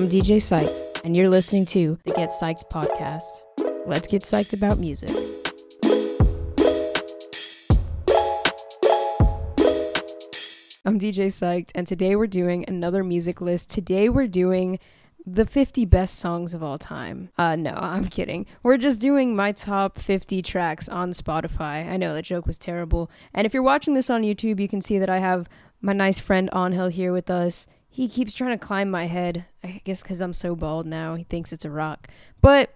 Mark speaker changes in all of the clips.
Speaker 1: I'm DJ Psyched, and you're listening to the Get Psyched podcast. Let's get psyched about music. I'm DJ Psyched, and today we're doing another music list. Today we're doing the 50 best songs of all time. Uh, no, I'm kidding. We're just doing my top 50 tracks on Spotify. I know that joke was terrible. And if you're watching this on YouTube, you can see that I have my nice friend Angel here with us. He keeps trying to climb my head. I guess because I'm so bald now, he thinks it's a rock. But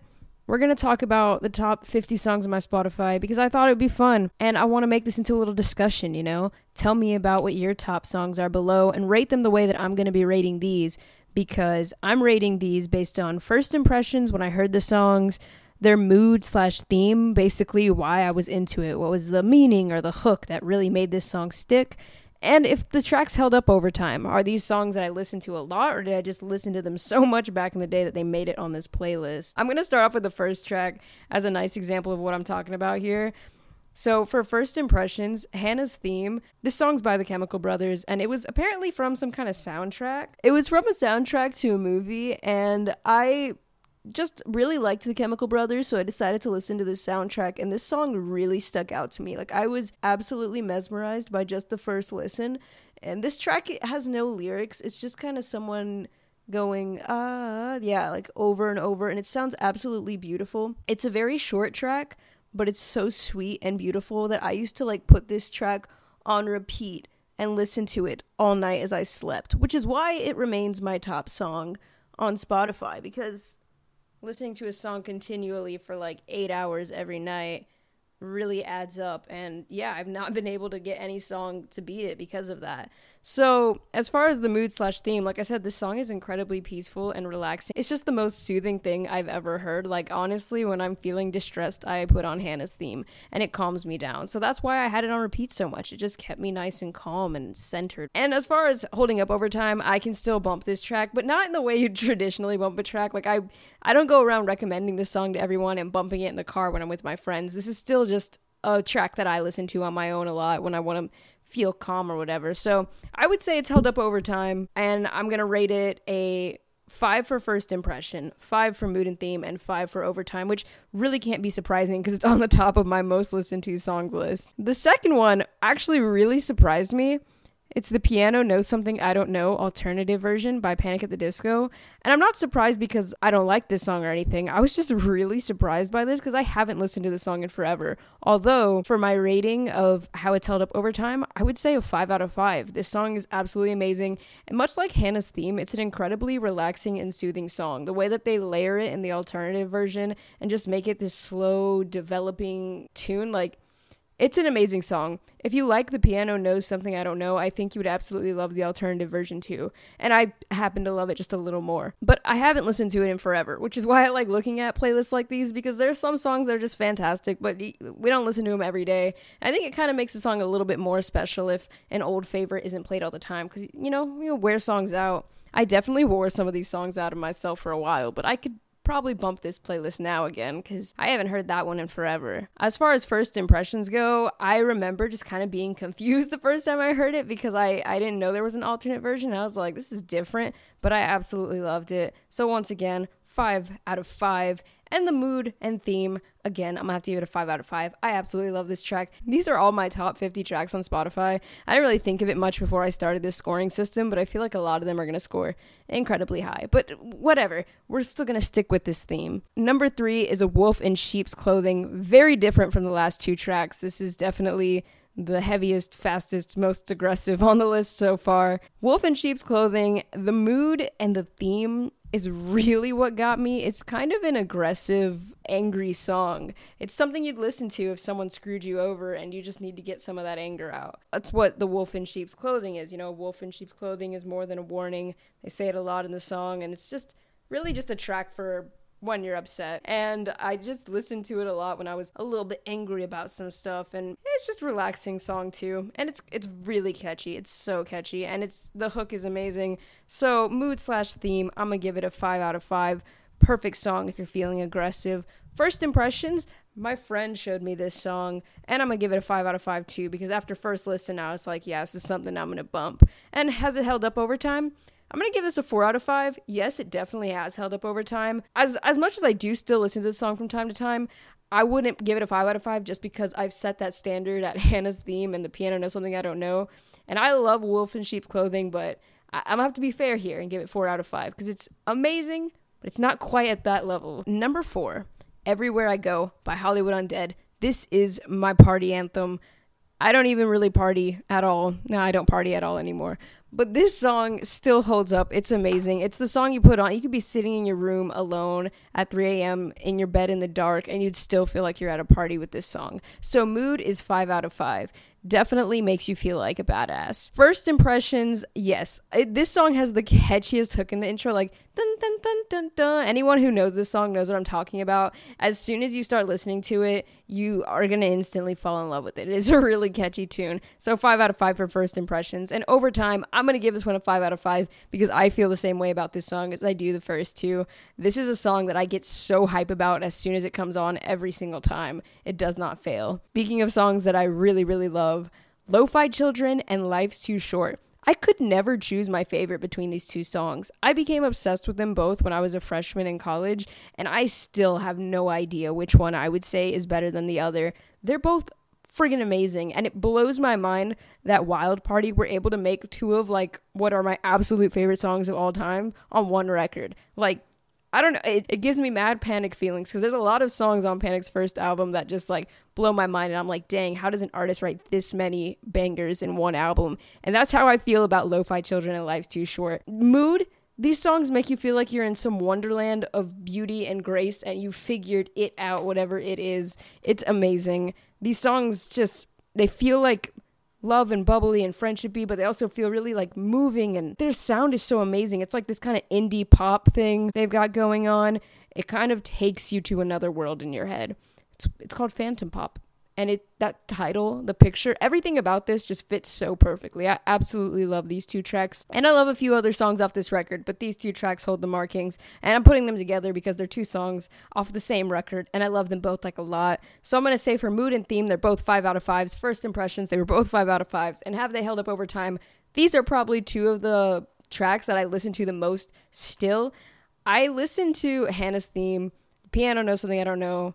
Speaker 1: we're going to talk about the top 50 songs on my Spotify because I thought it would be fun and I want to make this into a little discussion, you know? Tell me about what your top songs are below and rate them the way that I'm going to be rating these because I'm rating these based on first impressions when I heard the songs, their mood slash theme, basically why I was into it, what was the meaning or the hook that really made this song stick, and if the tracks held up over time. Are these songs that I listened to a lot, or did I just listen to them so much back in the day that they made it on this playlist? I'm to start off with the first track as a nice example of what I'm talking about here. So, for first impressions, Hanna's theme, this song's by the Chemical Brothers, and it was apparently from some kind of soundtrack. It was from a soundtrack to a movie, and I just really liked the Chemical Brothers, so I decided to listen to this soundtrack, and this song really stuck out to me. Like, I was absolutely mesmerized by just the first listen. And this track has no lyrics, it's just kind of someone going, ah, uh, yeah, like over and over, and it sounds absolutely beautiful. It's a very short track, but it's so sweet and beautiful that I used to like put this track on repeat and listen to it all night as I slept, which is why it remains my top song on Spotify because listening to a song continually for like eight hours every night really adds up. And yeah, I've not been able to get any song to beat it because of that. So, as far as the mood slash theme, like I said, this song is incredibly peaceful and relaxing. It's just the most soothing thing I've ever heard. Like, honestly, when I'm feeling distressed, I put on Hanna's theme and it calms me down. So, that's why I had it on repeat so much. It just kept me nice and calm and centered. And as far as holding up over time, I can still bump this track, but not in the way you traditionally bump a track. Like, I, I don't go around recommending this song to everyone and bumping it in the car when I'm with my friends. This is still just a track that I listen to on my own a lot when I want to feel calm or whatever. So I would say it's held up over time, and I'm gonna rate it a five for first impression, five for mood and theme, and five for overtime, which really can't be surprising because it's on the top of my most listened to songs list. The second one actually really surprised me. It's the Piano Knows Something I Don't Know alternative version by Panic at the Disco. And I'm not surprised because I don't like this song or anything. I was just really surprised by this because I haven't listened to the song in forever. Although, for my rating of how it's held up over time, I would say a 5 out of 5. This song is absolutely amazing. And much like Hanna's theme, it's an incredibly relaxing and soothing song. The way that they layer it in the alternative version and just make it this slow, developing tune, like, it's an amazing song. If you like The Piano Knows Something I Don't Know, I think you would absolutely love the alternative version too. And I happen to love it just a little more. But I haven't listened to it in forever, which is why I like looking at playlists like these because there's some songs that are just fantastic, but we don't listen to them every day. I think it kind of makes the song a little bit more special if an old favorite isn't played all the time because, you know, you wear songs out. I definitely wore some of these songs out of myself for a while, but I could probably bump this playlist now again because I haven't heard that one in forever. As far as first impressions go, I remember just kind of being confused the first time I heard it because I, I didn't know there was an alternate version. I was like, this is different, but I absolutely loved it. So, once again, five out of five. And the mood and theme, again, I'm gonna have to give it a 5 out of 5. I absolutely love this track. These are all my top 50 tracks on Spotify. I didn't really think of it much before I started this scoring system, but I feel like a lot of them are gonna score incredibly high. But whatever, we're still gonna stick with this theme. Number three is a wolf in sheep's clothing, very different from the last two tracks. This is definitely the heaviest, fastest, most aggressive on the list so far. Wolf in Sheep's Clothing, the mood and the theme is really what got me. It's kind of an aggressive, angry song. It's something you'd listen to if someone screwed you over and you just need to get some of that anger out. That's what the wolf in sheep's clothing is. You know, wolf in sheep's clothing is more than a warning. They say it a lot in the song, and it's just really just a track for when you're upset. And I just listened to it a lot when I was a little bit angry about some stuff and it's just relaxing song too. And it's it's really catchy. It's so catchy and it's the hook is amazing. So mood slash theme, I'm gonna give it a five out of five. Perfect song if you're feeling aggressive. First impressions, my friend showed me this song and i'm gonna give it a 5 out of 5 too because after first listen i was like yeah this is something i'm gonna bump and has it held up over time I'm gonna give this a four out of five. Yes, it definitely has held up over time. As as much as I do still listen to this song from time to time, I wouldn't give it a five out of five just because I've set that standard at Hanna's theme and the piano knows something I don't know. And I love Wolf in Sheep's Clothing, but I- I'm gonna have to be fair here and give it four out of five because it's amazing, but it's not quite at that level. Number four, Everywhere I Go by Hollywood Undead. This is my party anthem. I don't even really party at all. No, I don't party at all anymore. But this song still holds up. It's amazing. It's the song you put on. You could be sitting in your room alone at 3 a.m. in your bed in the dark, and you'd still feel like you're at a party with this song. So, Mood is 5 out of 5 definitely makes you feel like a badass. First impressions, yes. It, this song has the catchiest hook in the intro, like dun dun dun dun dun. Anyone who knows this song knows what I'm talking about. As soon as you start listening to it, you are gonna instantly fall in love with it. It is a really catchy tune. So five out of five for first impressions. And over time, I'm gonna give this one a five out of five because I feel the same way about this song as I do the first two. This is a song that I get so hype about as soon as it comes on every single time. It does not fail. Speaking of songs that I really, really love, Lo-Fi Children and Life's Too Short. I could never choose my favorite between these two songs. I became obsessed with them both when I was a freshman in college, and I still have no idea which one I would say is better than the other. They're both friggin' amazing, and it blows my mind that Wild Party were able to make two of like what are my absolute favorite songs of all time on one record. Like, I don't know. It, it gives me mad panic feelings because there's a lot of songs on Panic's first album that just like blow my mind. And I'm like, dang, how does an artist write this many bangers in one album? And that's how I feel about Lo Fi Children and Life's Too Short. Mood, these songs make you feel like you're in some wonderland of beauty and grace and you figured it out, whatever it is. It's amazing. These songs just, they feel like love and bubbly and friendshipy, but they also feel really like moving and their sound is so amazing. It's like this kind of indie pop thing they've got going on. It kind of takes you to another world in your head. It's it's called Phantom Pop and it that title, the picture, everything about this just fits so perfectly. I absolutely love these two tracks. And I love a few other songs off this record, but these two tracks hold the markings. And I'm putting them together because they're two songs off the same record and I love them both like a lot. So I'm going to say for mood and theme, they're both 5 out of 5s. First impressions, they were both 5 out of 5s. And have they held up over time? These are probably two of the tracks that I listen to the most still. I listen to Hanna's theme, Piano Knows Something I Don't Know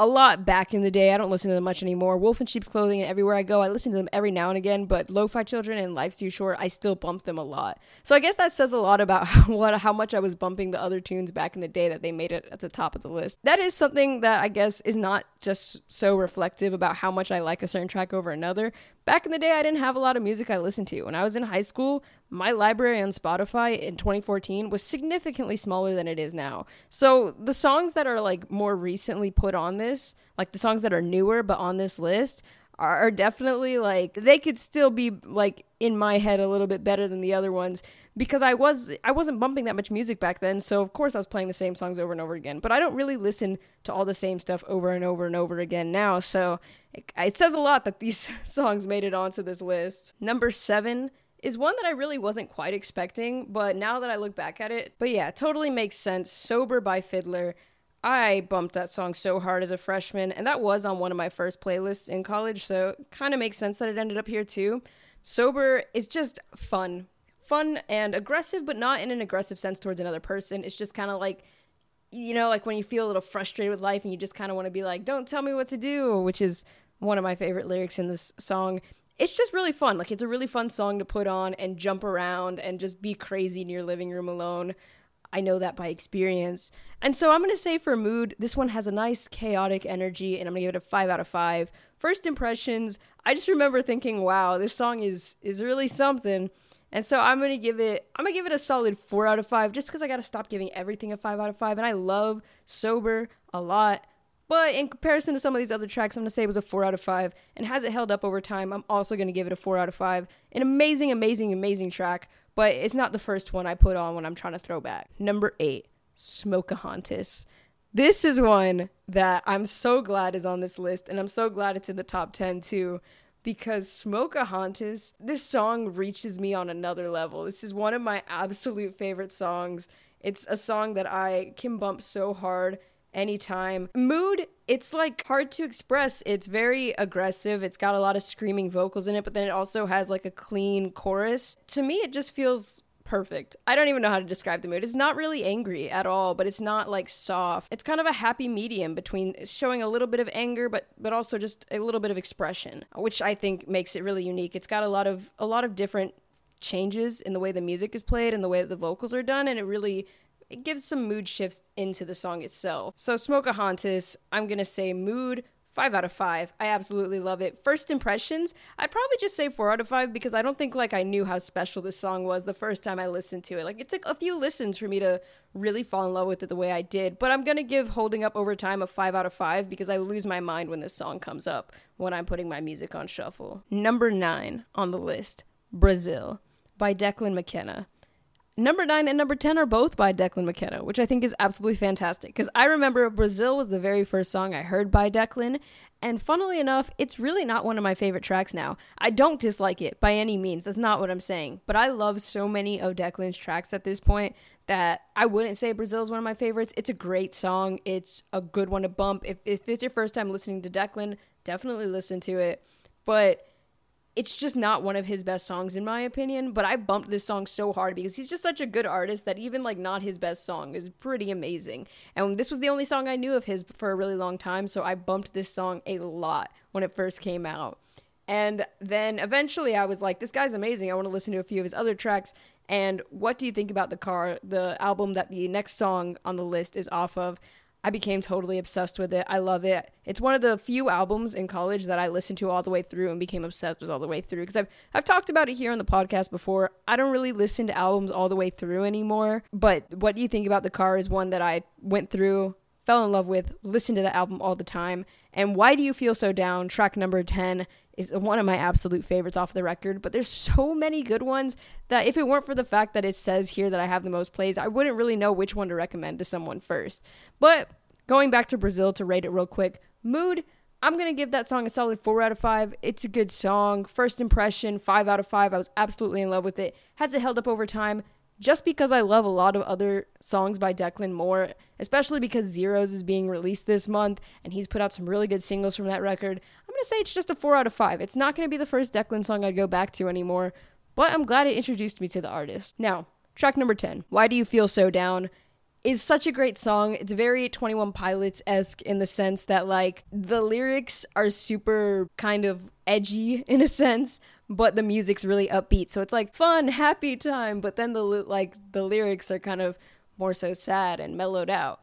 Speaker 1: a lot back in the day. I don't listen to them much anymore. Wolf in Sheep's Clothing and Everywhere I Go, I listen to them every now and again, but Lo-Fi Children and Life's Too Short, I still bump them a lot. So I guess that says a lot about what how much I was bumping the other tunes back in the day that they made it at the top of the list. That is something that I guess is not just so reflective about how much I like a certain track over another. Back in the day, I didn't have a lot of music I listened to. When I was in high school, my library on Spotify in 2014 was significantly smaller than it is now. So the songs that are like more recently put on this, like the songs that are newer but on this list, are definitely like they could still be like in my head a little bit better than the other ones because I was I wasn't bumping that much music back then so of course I was playing the same songs over and over again but I don't really listen to all the same stuff over and over and over again now so it, it says a lot that these songs made it onto this list number 7 is one that I really wasn't quite expecting, but now that I look back at it, but yeah, totally makes sense. Sober by FIDLAR. I bumped that song so hard as a freshman, and that was on one of my first playlists in college, so kind of makes sense that it ended up here too. Sober is just fun. Fun and aggressive, but not in an aggressive sense towards another person. It's just kind of like, you know, like when you feel a little frustrated with life and you just kind of want to be like, don't tell me what to do, which is one of my favorite lyrics in this song it's just really fun. Like it's a really fun song to put on and jump around and just be crazy in your living room alone. I know that by experience. And so I'm going to say for mood, this one has a nice chaotic energy and I'm going to give it a 5 out of 5. First impressions, I just remember thinking, "Wow, this song is is really something." And so I'm to give it I'm to give it a solid 4 out of 5 just because I got to stop giving everything a 5 out of 5 and I love Sober a lot. But in comparison to some of these other tracks, I'm to say it was a 4 out of 5. And has it held up over time? I'm also to give it a 4 out of 5. An amazing, amazing, amazing track. But it's not the first one I put on when I'm trying to throw back. Number 8, Smokahontas. This is one that I'm so glad is on this list. And I'm so glad it's in the top 10 too. Because Smokahontas, this song reaches me on another level. This is one of my absolute favorite songs. It's a song that I can bump so hard anytime. Mood, it's like hard to express. It's very aggressive. It's got a lot of screaming vocals in it, but then it also has like a clean chorus. To me, it just feels perfect. I don't even know how to describe the mood. It's not really angry at all, but it's not like soft. It's kind of a happy medium between showing a little bit of anger but but also just a little bit of expression, which I think makes it really unique. It's got a lot of a lot of different changes in the way the music is played and the way that the vocals are done and it really it gives some mood shifts into the song itself. So Smokahontas, I'm going to say mood Five out of five. I absolutely love it. First impressions, I'd probably just say four out of five because I don't think like I knew how special this song was the first time I listened to it. Like it took a few listens for me to really fall in love with it the way I did. But I'm gonna give Holding Up Over Time a five out of five because I lose my mind when this song comes up when I'm putting my music on shuffle. Number nine on the list, Brazil by Declan McKenna. Number nine and number 10 are both by Declan McKenna, which I think is absolutely fantastic. Because I remember Brazil was the very first song I heard by Declan. And funnily enough, it's really not one of my favorite tracks now. I don't dislike it by any means. That's not what I'm saying. But I love so many of Declan's tracks at this point that I wouldn't say Brazil is one of my favorites. It's a great song. It's a good one to bump. If, if it's your first time listening to Declan, definitely listen to it. But it's just not one of his best songs in my opinion but i bumped this song so hard because he's just such a good artist that even like not his best song is pretty amazing. And this was the only song i knew of his for a really long time so i bumped this song a lot when it first came out. And then eventually i was like this guy's amazing. I want to listen to a few of his other tracks. And what do you think about the car the album that the next song on the list is off of I became totally obsessed with it. I love it. It's one of the few albums in college that I listened to all the way through and became obsessed with all the way through. Because I've I've talked about it here on the podcast before. I don't really listen to albums all the way through anymore. But what do you think about the car is one that I went through, fell in love with, listened to the album all the time. And why do you feel so down? Track number ten is one of my absolute favorites off the record, but there's so many good ones that if it weren't for the fact that it says here that I have the most plays, I wouldn't really know which one to recommend to someone first. But going back to Brazil to rate it real quick, mood, I'm going to give that song a solid 4 out of 5. It's a good song. First impression, 5 out of 5. I was absolutely in love with it. Has it held up over time? Just because I love a lot of other songs by Declan more, especially because Zeros is being released this month and he's put out some really good singles from that record, to say it's just a 4 out of 5. It's not going to be the first Declan song I'd go back to anymore, but I'm glad it introduced me to the artist. Now, track number 10, Why Do You Feel So Down? is such a great song. It's very 21 Pilots esque in the sense that, like, the lyrics are super kind of edgy in a sense, but the music's really upbeat. So it's like fun, happy time, but then the like the lyrics are kind of more so sad and mellowed out.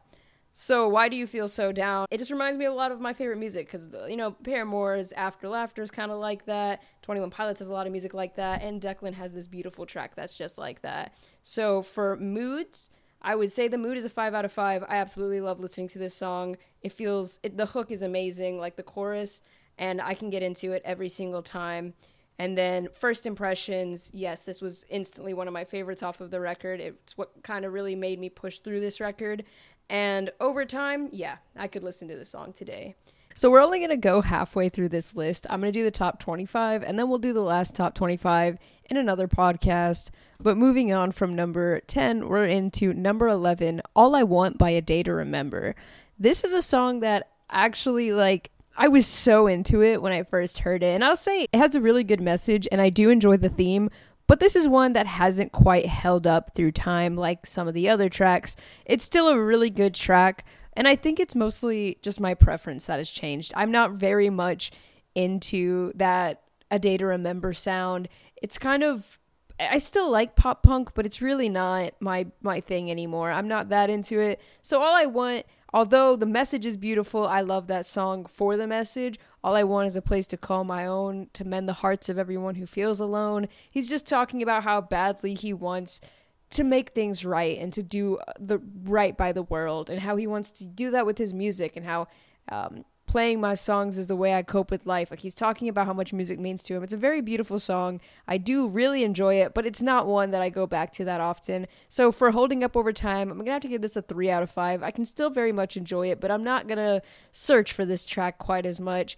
Speaker 1: So why do you feel so down? It just reminds me a lot of my favorite music because you know Paramore's After Laughter is kind of like that. Twenty One Pilots has a lot of music like that, and Declan has this beautiful track that's just like that. So for moods, I would say the mood is a five out of five. I absolutely love listening to this song. It feels it, the hook is amazing, like the chorus, and I can get into it every single time. And then first impressions, yes, this was instantly one of my favorites off of the record. It's what kind of really made me push through this record. And over time, yeah, I could listen to this song today. So we're only going to go halfway through this list. I'm going to do the top 25 and then we'll do the last top 25 in another podcast. But moving on from number 10, we're into number 11, All I Want by A Day to Remember. This is a song that actually like I was so into it when I first heard it. And I'll say it has a really good message and I do enjoy the theme, but this is one that hasn't quite held up through time like some of the other tracks. It's still a really good track, and I think it's mostly just my preference that has changed. I'm not very much into that a day to remember sound. It's kind of I still like pop punk, but it's really not my my thing anymore. I'm not that into it. So all I want Although the message is beautiful, I love that song for the message. All I want is a place to call my own, to mend the hearts of everyone who feels alone. He's just talking about how badly he wants to make things right and to do the right by the world, and how he wants to do that with his music, and how um, playing my songs is the way I cope with life. Like he's talking about how much music means to him. It's a very beautiful song. I do really enjoy it, but it's not one that I go back to that often. So for holding up over time, I'm gonna have to give this a three out of five. I can still very much enjoy it, but I'm not gonna search for this track quite as much.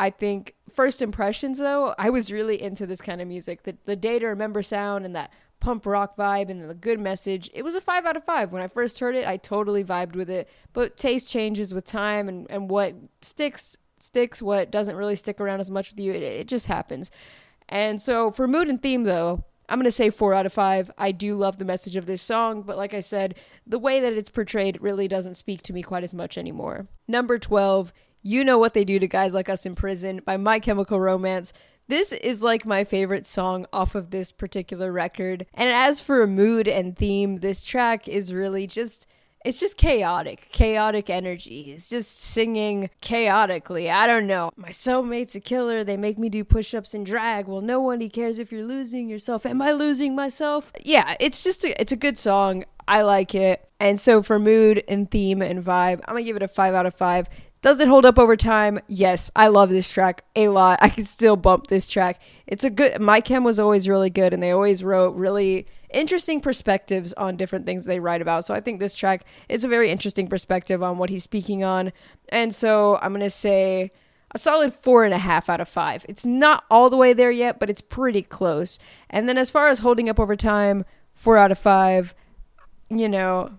Speaker 1: I think first impressions though, I was really into this kind of music. The the day to remember sound and that pump rock vibe and the good message. It was a five out of five. When I first heard it, I totally vibed with it. But taste changes with time and, and what sticks sticks, what doesn't really stick around as much with you. It, it just happens. And so for mood and theme though, I'm going to say four out of five. I do love the message of this song, but like I said, the way that it's portrayed really doesn't speak to me quite as much anymore. Number 12, You Know What They Do to Guys Like Us in Prison by My Chemical Romance. This is like my favorite song off of this particular record. And as for a mood and theme, this track is really just it's just chaotic, chaotic energy. It's just singing chaotically. I don't know. My soulmate's a killer. They make me do push ups and drag. Well, no nobody cares if you're losing yourself. Am I losing myself? Yeah, it's just a, it's a good song. I like it. And so for mood and theme and vibe, I'm gonna give it a five out of five. Does it hold up over time? Yes, I love this track a lot. I can still bump this track. It's a good. My chem was always really good, and they always wrote really interesting perspectives on different things they write about. So I think this track is a very interesting perspective on what he's speaking on. And so I'm to say a solid four and a half out of five. It's not all the way there yet, but it's pretty close. And then as far as holding up over time, four out of five, you know.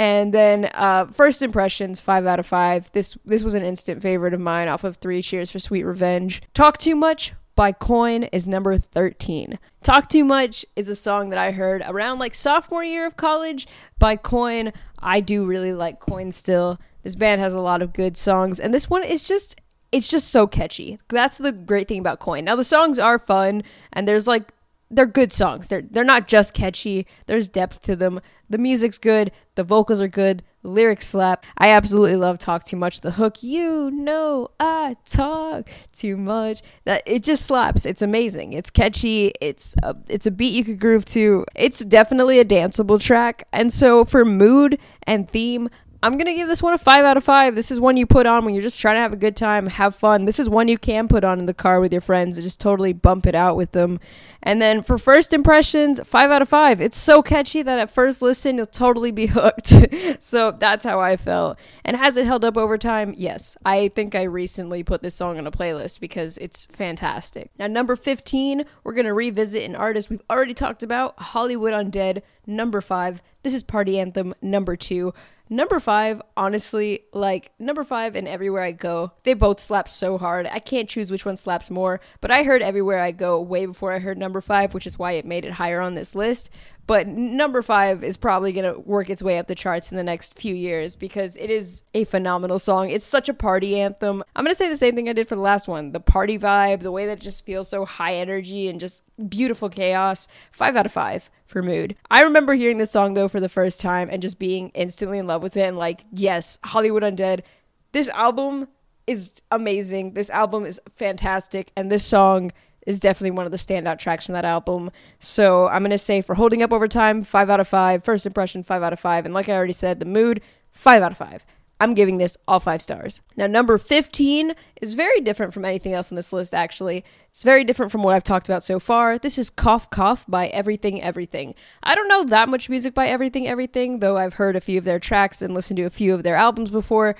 Speaker 1: And then uh, first impressions, five out of five. This this was an instant favorite of mine off of Three Cheers for Sweet Revenge. Talk too much, by Coin is number 13. Talk Too Much is a song that I heard around like sophomore year of college by Coin. I do really like Coin still. This band has a lot of good songs and this one is just it's just so catchy. That's the great thing about Coin. Now the songs are fun and there's like they're good songs. They're they're not just catchy. There's depth to them. The music's good, the vocals are good, lyrics slap. I absolutely love Talk Too Much. The hook, you know I talk too much. That it just slaps. It's amazing. It's catchy. It's a, it's a beat you could groove to. It's definitely a danceable track. And so for mood and theme, I'm gonna give this one a five out of five. This is one you put on when you're just trying to have a good time, have fun. This is one you can put on in the car with your friends and just totally bump it out with them. And then for first impressions, five out of five. It's so catchy that at first listen you'll totally be hooked. so that's how I felt. And has it held up over time? Yes. I think I recently put this song on a playlist because it's fantastic. Now number 15, we're gonna revisit an artist we've already talked about, Hollywood Undead. Number five. This is Party Anthem number two. Number five, honestly, like number five and Everywhere I Go, they both slap so hard. I can't choose which one slaps more, but I heard Everywhere I Go way before I heard number five, which is why it made it higher on this list. But number five is probably going to work its way up the charts in the next few years because it is a phenomenal song. It's such a party anthem. I'm going to say the same thing I did for the last one the party vibe, the way that just feels so high energy and just beautiful chaos. Five out of five for mood. I remember hearing this song though for the first time and just being instantly in love with it and like, yes, Hollywood Undead. This album is amazing. This album is fantastic and this song is definitely one of the standout tracks from that album. So I'm gonna say for holding up over time, five out of five. First impression, five out of five. And like I already said, the mood, five out of five. I'm giving this all five stars. Now, number 15 is very different from anything else on this list, actually. It's very different from what I've talked about so far. This is Cough Cough by Everything Everything. I don't know that much music by Everything Everything, though I've heard a few of their tracks and listened to a few of their albums before.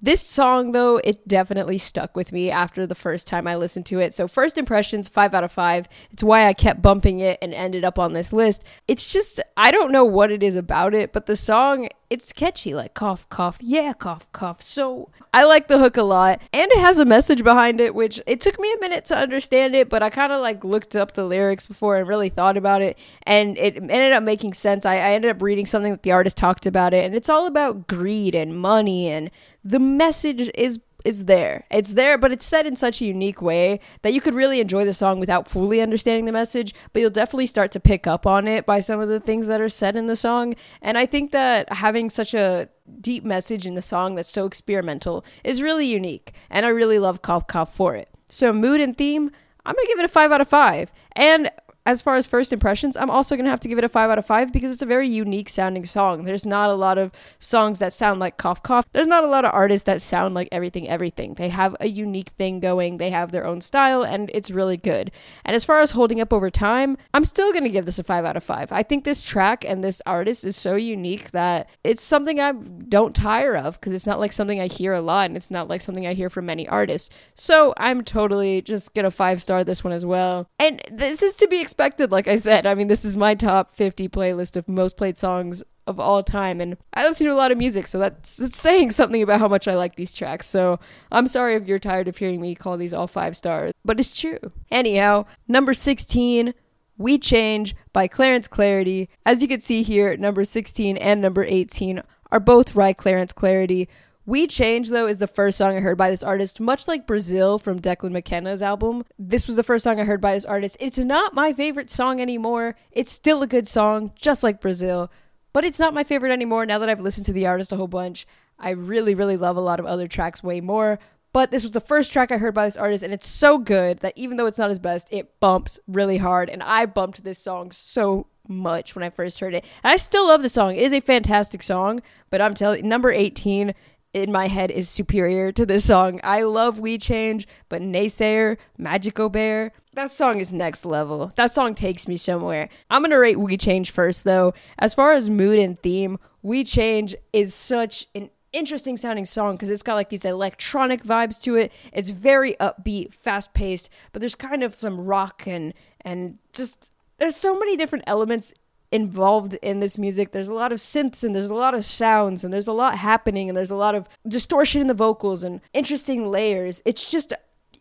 Speaker 1: This song, though, it definitely stuck with me after the first time I listened to it. So, first impressions, five out of five. It's why I kept bumping it and ended up on this list. It's just, I don't know what it is about it, but the song, it's catchy, like cough, cough, yeah, cough, cough. So, I like the hook a lot, and it has a message behind it, which it took me a minute to understand it, but I kind of like looked up the lyrics before and really thought about it, and it ended up making sense. I, I ended up reading something that the artist talked about it, and it's all about greed and money and the message is is there. It's there, but it's said in such a unique way that you could really enjoy the song without fully understanding the message, but you'll definitely start to pick up on it by some of the things that are said in the song. And I think that having such a deep message in the song that's so experimental is really unique, and I really love Cough Cough for it. So, mood and theme, I'm gonna give it a 5 out of 5. And as far as first impressions, I'm also going to have to give it a 5 out of 5 because it's a very unique sounding song. There's not a lot of songs that sound like Cough Cough. There's not a lot of artists that sound like everything everything. They have a unique thing going, they have their own style and it's really good. And as far as holding up over time, I'm still going to give this a 5 out of 5. I think this track and this artist is so unique that it's something I don't tire of because it's not like something I hear a lot and it's not like something I hear from many artists. So, I'm totally just going to 5 star this one as well. And this is to be expected expected, like I said. I mean, this is my top 50 playlist of most played songs of all time, and I listen to a lot of music, so that's, that's saying something about how much I like these tracks. So I'm sorry if you're tired of hearing me call these all five stars, but it's true. Anyhow, number 16 We Change by Clarence Clarity. As you can see here, number 16 and number 18 are both by Clarence Clarity. We Change, though, is the first song I heard by this artist, much like Brazil from Declan McKenna's album. This was the first song I heard by this artist. It's not my favorite song anymore. It's still a good song, just like Brazil, but it's not my favorite anymore now that I've listened to the artist a whole bunch. I really, really love a lot of other tracks way more. But this was the first track I heard by this artist, and it's so good that even though it's not his best, it bumps really hard. And I bumped this song so much when I first heard it. And I still love the song. It is a fantastic song, but I'm telling number 18 in my head is superior to this song. I love We Change, but Naysayer, Magico Bear, that song is next level. That song takes me somewhere. I'm gonna rate We Change first though. As far as mood and theme, We Change is such an interesting sounding song because it's got like these electronic vibes to it. It's very upbeat, fast paced, but there's kind of some rock and and just there's so many different elements involved in this music. There's a lot of synths and there's a lot of sounds and there's a lot happening and there's a lot of distortion in the vocals and interesting layers. It's just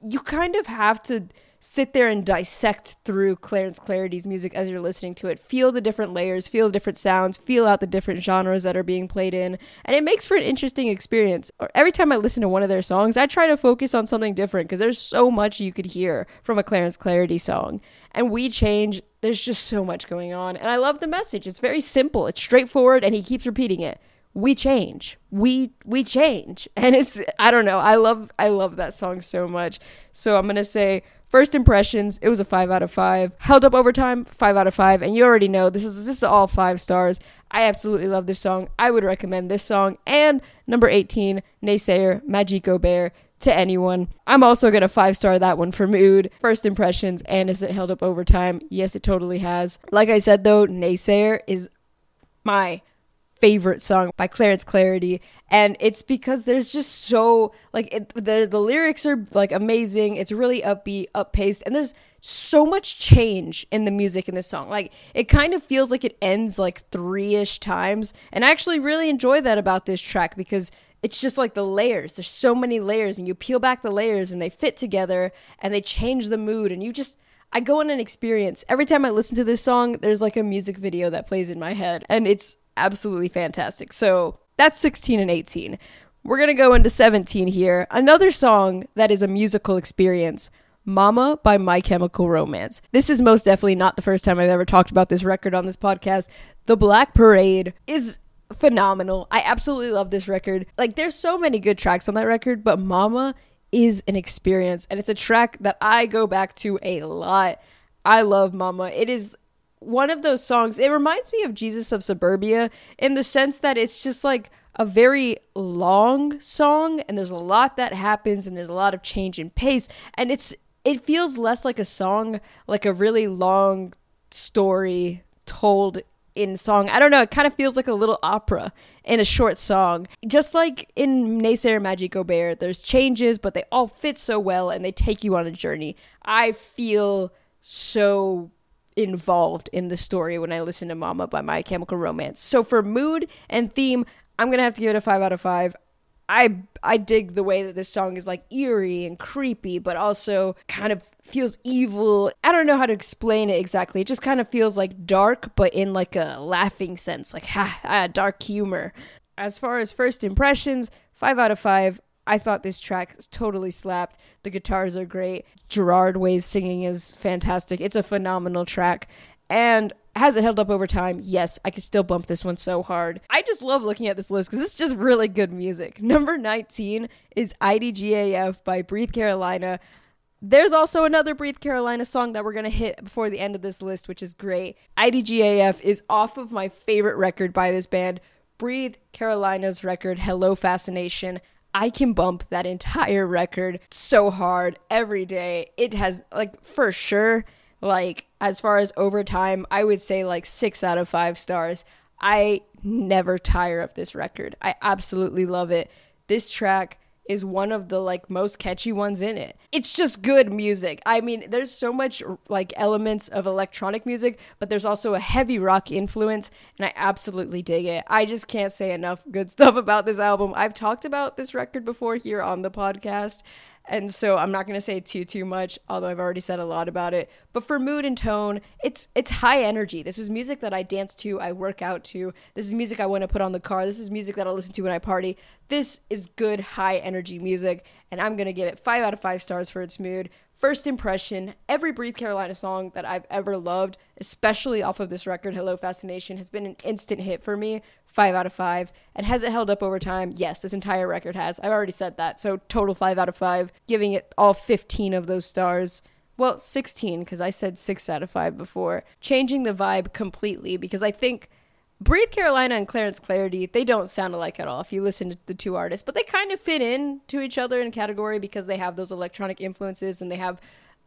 Speaker 1: you kind of have to sit there and dissect through Clarence Clarity's music as you're listening to it. Feel the different layers, feel the different sounds, feel out the different genres that are being played in, and it makes for an interesting experience. Every time I listen to one of their songs, I try to focus on something different because there's so much you could hear from a Clarence Clarity song. And We Change, there's just so much going on. And I love the message. It's very simple, it's straightforward, and he keeps repeating it. We change. We we change. And it's i don't know. I love i love that song so much. So i'm gonna say First impressions, it was a five out of five. Held up overtime, five out of five. And you already know this is this is all five stars. I absolutely love this song. I would recommend this song and number 18, Naysayer, Magico Bear to anyone. I'm also gonna five star that one for mood, first impressions, and is it held up overtime? Yes, it totally has. Like I said though, Naysayer is my favorite song by Clarence Clarity, and it's because there's just so like it, the the lyrics are like amazing. It's really upbeat, up paced, and there's so much change in the music in this song. Like it kind of feels like it ends like three ish times, and I actually really enjoy that about this track because it's just like the layers. There's so many layers, and you peel back the layers, and they fit together, and they change the mood, and you just I go on an experience. Every time I listen to this song, there's like a music video that plays in my head, and it's absolutely fantastic. So that's 16 and 18. We're going to go into 17 here. Another song that is a musical experience. Mama by My Chemical Romance. This is most definitely not the first time I've ever talked about this record on this podcast. The Black Parade is phenomenal. I absolutely love this record. Like, there's so many good tracks on that record, but Mama is an experience, and it's a track that I go back to a lot. I love Mama. It is one of those songs. It reminds me of Jesus of Suburbia in the sense that it's just like a very long song and there's a lot that happens and there's a lot of change in pace and it's it feels less like a song like a really long story told in song. I don't know, it kind of feels like a little opera in a short song. Just like in Naysayer Magico Bear, there's changes, but they all fit so well and they take you on a journey. I feel so involved in the story when I listen to Mama by My Chemical Romance. So for mood and theme, I'm gonna have to give it a five out of five. I I dig the way that this song is like eerie and creepy, but also kind of feels evil. I don't know how to explain it exactly. It just kind of feels like dark, but in like a laughing sense, like ha, ha dark humor. As far as first impressions, five out of five. I thought this track totally slapped. The guitars are great. Gerard Way's singing is fantastic. It's a phenomenal track. And has it held up over time? Yes, I could still bump this one so hard. I just love looking at this list because it's just really good music. Number 19 is IDGAF by Breathe Carolina. There's also another Breathe Carolina song that we're going to hit before the end of this list, which is great. IDGAF is off of my favorite record by this band, Breathe Carolina's record, Hello Fascination. I can bump that entire record so hard every day. It has, like, for sure, like, as far as overtime, I would say like six out of five stars. I never tire of this record. I absolutely love it. This track is one of the like most catchy ones in it. It's just good music. I mean, there's so much like elements of electronic music, but there's also a heavy rock influence, and I absolutely dig it. I just can't say enough good stuff about this album. I've talked about this record before here on the podcast, and so I'm not going to say too too much, although I've already said a lot about it. But for mood and tone, it's it's high energy. This is music that I dance to, I work out to. This is music I want to put on the car. This is music that I listen to when I party. This is good high energy music, and I'm going to give it 5 out of 5 stars for its mood. First impression, every Breathe Carolina song that I've ever loved, especially off of this record, Hello Fascination, has been an instant hit for me. Five out of five. And has it held up over time? Yes, this entire record has. I've already said that. So, total five out of five, giving it all 15 of those stars. Well, 16, because I said six out of five before. Changing the vibe completely, because I think Breathe Carolina and Clarence Clarity, they don't sound alike at all if you listen to the two artists, but they kind of fit in to each other in category because they have those electronic influences and they have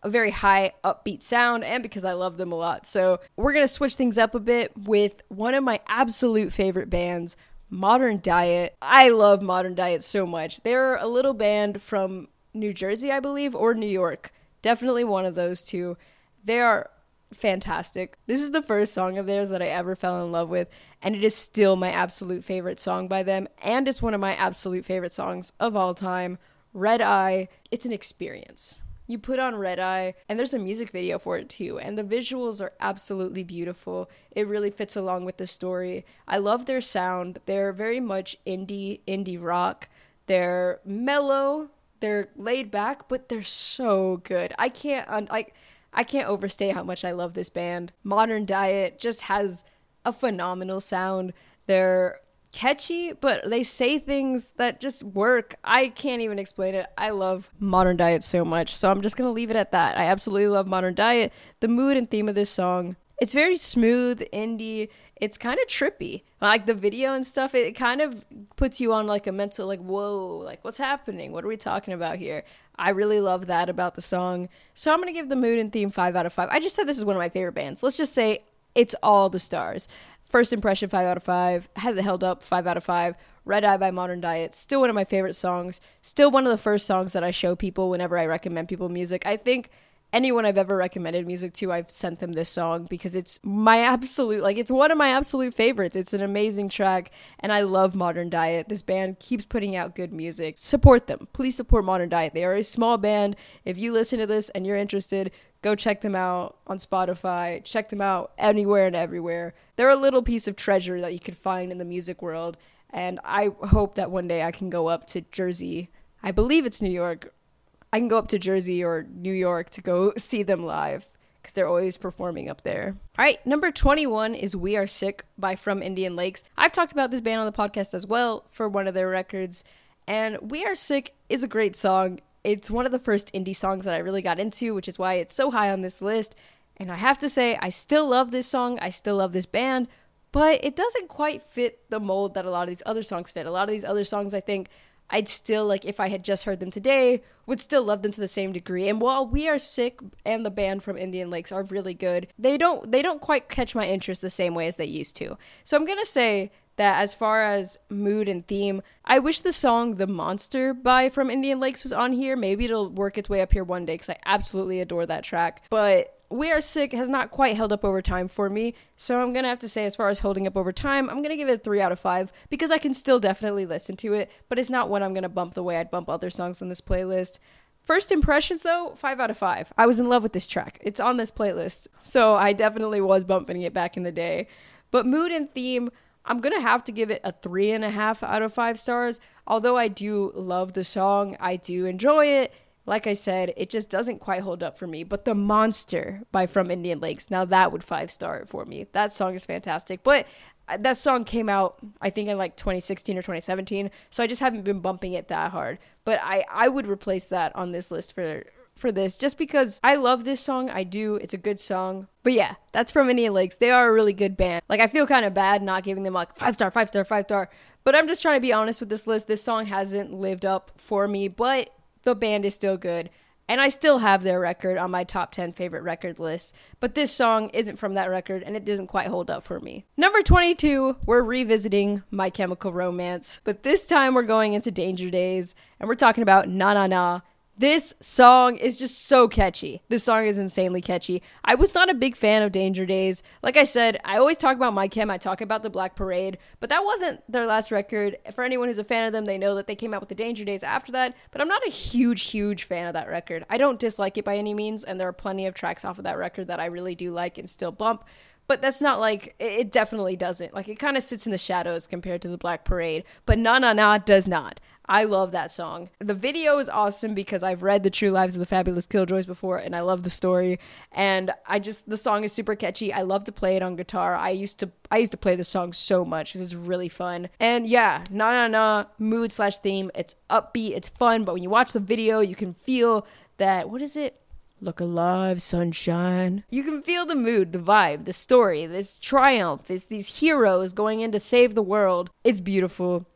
Speaker 1: a very high upbeat sound and because I love them a lot. So, we're going to switch things up a bit with one of my absolute favorite bands, Modern Diet. I love Modern Diet so much. They're a little band from New Jersey, I believe, or New York. Definitely one of those two. They are fantastic. This is the first song of theirs that I ever fell in love with, and it is still my absolute favorite song by them, and it's one of my absolute favorite songs of all time. Red Eye, it's an experience. You put on Red Eye, and there's a music video for it too, and the visuals are absolutely beautiful. It really fits along with the story. I love their sound. They're very much indie, indie rock. They're mellow, they're laid back, but they're so good. I can't, un- like, I can't overstate how much I love this band. Modern Diet just has a phenomenal sound. They're catchy, but they say things that just work. I can't even explain it. I love Modern Diet so much. So I'm just going to leave it at that. I absolutely love Modern Diet. The mood and theme of this song, it's very smooth, indie. It's kind of trippy. Like the video and stuff, it kind of puts you on like a mental like whoa, like what's happening? What are we talking about here? I really love that about the song. So I'm going to give the mood and theme 5 out of 5. I just said this is one of my favorite bands. Let's just say it's all the stars. First impression 5 out of 5. Has it held up 5 out of 5. Red Eye by Modern Diet, still one of my favorite songs. Still one of the first songs that I show people whenever I recommend people music. I think anyone I've ever recommended music to, I've sent them this song because it's my absolute, like, it's one of my absolute favorites. It's an amazing track, and I love Modern Diet. This band keeps putting out good music. Support them. Please support Modern Diet. They are a small band. If you listen to this and you're interested, go check them out on Spotify. Check them out anywhere and everywhere. They're a little piece of treasure that you could find in the music world. And I hope that one day I can go up to Jersey. I believe it's New York I can go up to Jersey or New York to go see them live because they're always performing up there. All right, number 21 is We Are Sick by From Indian Lakes. I've talked about this band on the podcast as well for one of their records, and We Are Sick is a great song. It's one of the first indie songs that I really got into, which is why it's so high on this list. And I have to say, I still love this song, I still love this band, but it doesn't quite fit the mold that a lot of these other songs fit. A lot of these other songs, I think, I'd still like if I had just heard them today, would still love them to the same degree. And while We Are Sick and the band from Indian Lakes are really good, they don't they don't quite catch my interest the same way as they used to. So I'm gonna say that as far as mood and theme, I wish the song The Monster by From Indian Lakes was on here. Maybe it'll work its way up here one day because I absolutely adore that track. But we Are Sick has not quite held up over time for me, so I'm gonna have to say, as far as holding up over time, I'm gonna give it a 3 out of 5 because I can still definitely listen to it, but it's not one I'm gonna bump the way I'd bump other songs on this playlist. First impressions, though, 5 out of 5. I was in love with this track. It's on this playlist, so I definitely was bumping it back in the day. But mood and theme, I'm gonna have to give it a three and a half out of five stars. Although I do love the song, I do enjoy it like I said, it just doesn't quite hold up for me. But The Monster by From Indian Lakes, now that would five star it for me. That song is fantastic. But uh, that song came out, I think, in like 2016 or 2017. So I just haven't been bumping it that hard. But I, I would replace that on this list for for this just because I love this song. I do. It's a good song. But yeah, that's from Indian Lakes. They are a really good band. Like I feel kind of bad not giving them like five star, five star, five star. But I'm just trying to be honest with this list. This song hasn't lived up for me, but the band is still good. And I still have their record on my top 10 favorite record list, but this song isn't from that record and it doesn't quite hold up for me. Number 22, we're revisiting My Chemical Romance, but this time we're going into Danger Days and we're talking about Na Na Na. This song is just so catchy. This song is insanely catchy. I was not a big fan of Danger Days. Like I said, I always talk about My Chem, I talk about the Black Parade, but that wasn't their last record. For anyone who's a fan of them, they know that they came out with the Danger Days after that, but I'm not a huge, huge fan of that record. I don't dislike it by any means, and there are plenty of tracks off of that record that I really do like and still bump but that's not like it definitely doesn't like it kind of sits in the shadows compared to the black parade but na na na does not I love that song. The video is awesome because I've read The True Lives of the Fabulous Killjoys before and I love the story. And I just the song is super catchy. I love to play it on guitar. I used to I used to play this song so much because it's really fun. And yeah, na na na mood slash theme. It's upbeat, it's fun, but when you watch the video, you can feel that what is it? Look alive, sunshine. You can feel the mood, the vibe, the story, this triumph, this these heroes going in to save the world. It's beautiful.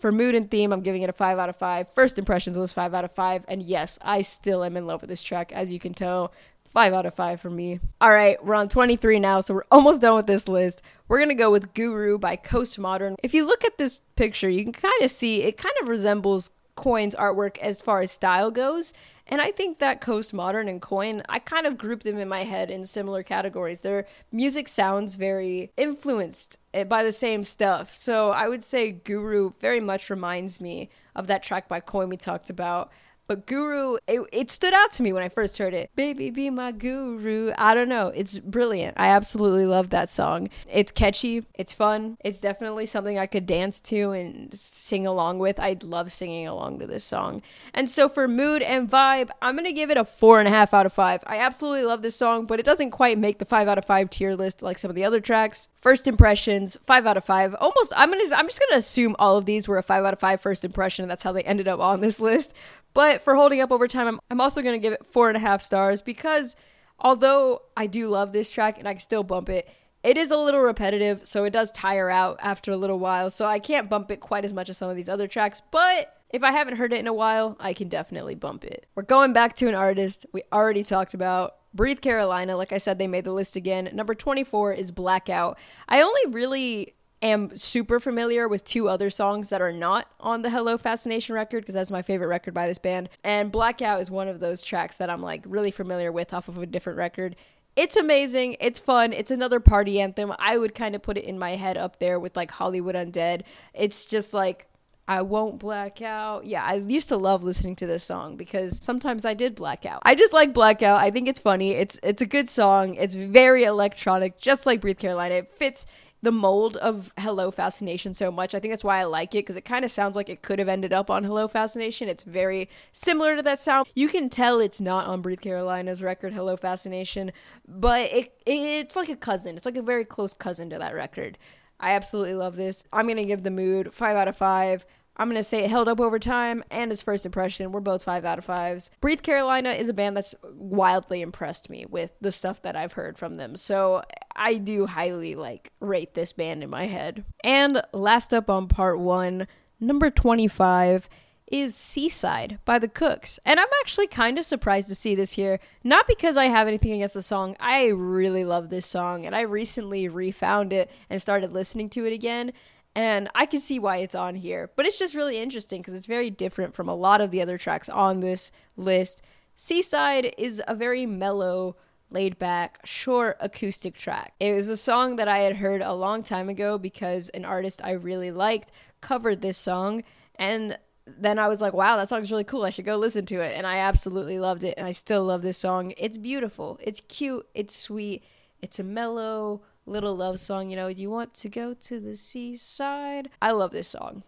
Speaker 1: For mood and theme, I'm giving it a 5 out of 5. First impressions was 5 out of 5. And yes, I still am in love with this track, as you can tell. 5 out of 5 for me. All right, we're on 23 now, so we're almost done with this list. We're to go with Guru by Coast Modern. If you look at this picture, you can kind of see it kind of resembles Coin's artwork as far as style goes. And I think that Coast Modern and Coin, I kind of group them in my head in similar categories. Their music sounds very influenced eh, by the same stuff. So I would say Guru very much reminds me of that track by Coin we talked about. But Guru, it, it stood out to me when I first heard it. Baby, be my guru. I don't know. It's brilliant. I absolutely love that song. It's catchy. It's fun. It's definitely something I could dance to and sing along with. I love singing along to this song. And so for mood and vibe, I'm going to give it a four and a half out of five. I absolutely love this song, but it doesn't quite make the five out of five tier list like some of the other tracks. First impressions, five out of five. Almost, I'm gonna, I'm just gonna assume all of these were a five out of five first impression, and that's how they ended up on this list. But for holding up over time, I'm, I'm also going to give it four and a half stars because although I do love this track and I can still bump it, it is a little repetitive, so it does tire out after a little while. So I can't bump it quite as much as some of these other tracks, but if I haven't heard it in a while, I can definitely bump it. We're going back to an artist we already talked about. Breathe Carolina, like I said, they made the list again. Number 24 is Blackout. I only really am super familiar with two other songs that are not on the Hello Fascination record because that's my favorite record by this band. And Blackout is one of those tracks that I'm like really familiar with off of a different record. It's amazing. It's fun. It's another party anthem. I would kind of put it in my head up there with like Hollywood Undead. It's just like I won't black out. Yeah, I used to love listening to this song because sometimes I did black out. I just like blackout. I think it's funny. It's it's a good song. It's very electronic, just like Breathe Carolina. It fits the mold of Hello Fascination so much. I think that's why I like it because it kind of sounds like it could have ended up on Hello Fascination. It's very similar to that sound. You can tell it's not on Breathe Carolina's record Hello Fascination, but it, it it's like a cousin. It's like a very close cousin to that record. I absolutely love this. I'm to give the mood 5 out of 5. I'm going to say it held up over time and its first impression. We're both five out of fives. Breathe Carolina is a band that's wildly impressed me with the stuff that I've heard from them. So I do highly like rate this band in my head. And last up on part one, number 25 is Seaside by the Kooks. And I'm actually kind of surprised to see this here. Not because I have anything against the song. I really love this song and I recently refound it and started listening to it again and I can see why it's on here. But it's just really interesting because it's very different from a lot of the other tracks on this list. Seaside is a very mellow, laid back, short acoustic track. It was a song that I had heard a long time ago because an artist I really liked covered this song. And then I was like, wow, that song's really cool. I should go listen to it. And I absolutely loved it. And I still love this song. It's beautiful, it's cute, it's sweet, it's a mellow, little love song, you know, you want to go to the seaside? I love this song.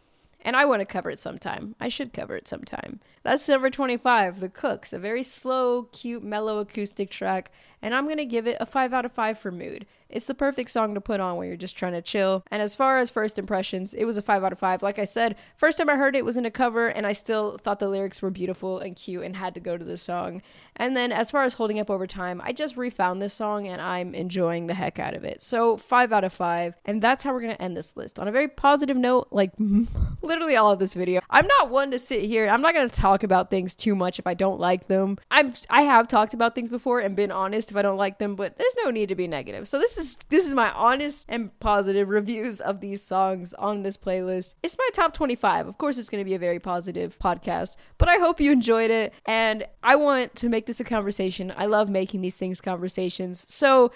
Speaker 1: And I want to cover it sometime. I should cover it sometime. That's number 25, The Kooks, a very slow, cute, mellow acoustic track, and I'm going to give it a 5 out of 5 for mood. It's the perfect song to put on when you're just trying to chill. And as far as first impressions, it was a 5 out of 5. Like I said, first time I heard it was in a cover, and I still thought the lyrics were beautiful and cute and had to go to the song. And then as far as holding up over time, I just refound this song and I'm enjoying the heck out of it. So 5 out of 5. And that's how we're going to end this list on a very positive note, like literally all of this video. I'm not one to sit here. I'm not going to talk about things too much if I don't like them. I'm I have talked about things before and been honest if I don't like them, but there's no need to be negative. So this is this is my honest and positive reviews of these songs on this playlist. It's my top 25. Of course it's going to be a very positive podcast, but I hope you enjoyed it and I want to make this a conversation. I love making these things conversations. So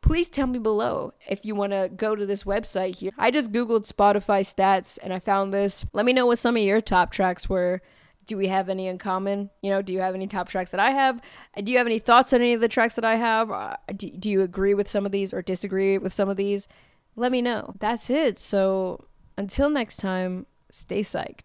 Speaker 1: please tell me below if you want to go to this website here. I just Googled Spotify stats and I found this. Let me know what some of your top tracks were. Do we have any in common? You know, do you have any top tracks that I have? Do you have any thoughts on any of the tracks that I have? Uh, do, do you agree with some of these or disagree with some of these? Let me know. That's it. So until next time, stay psyched.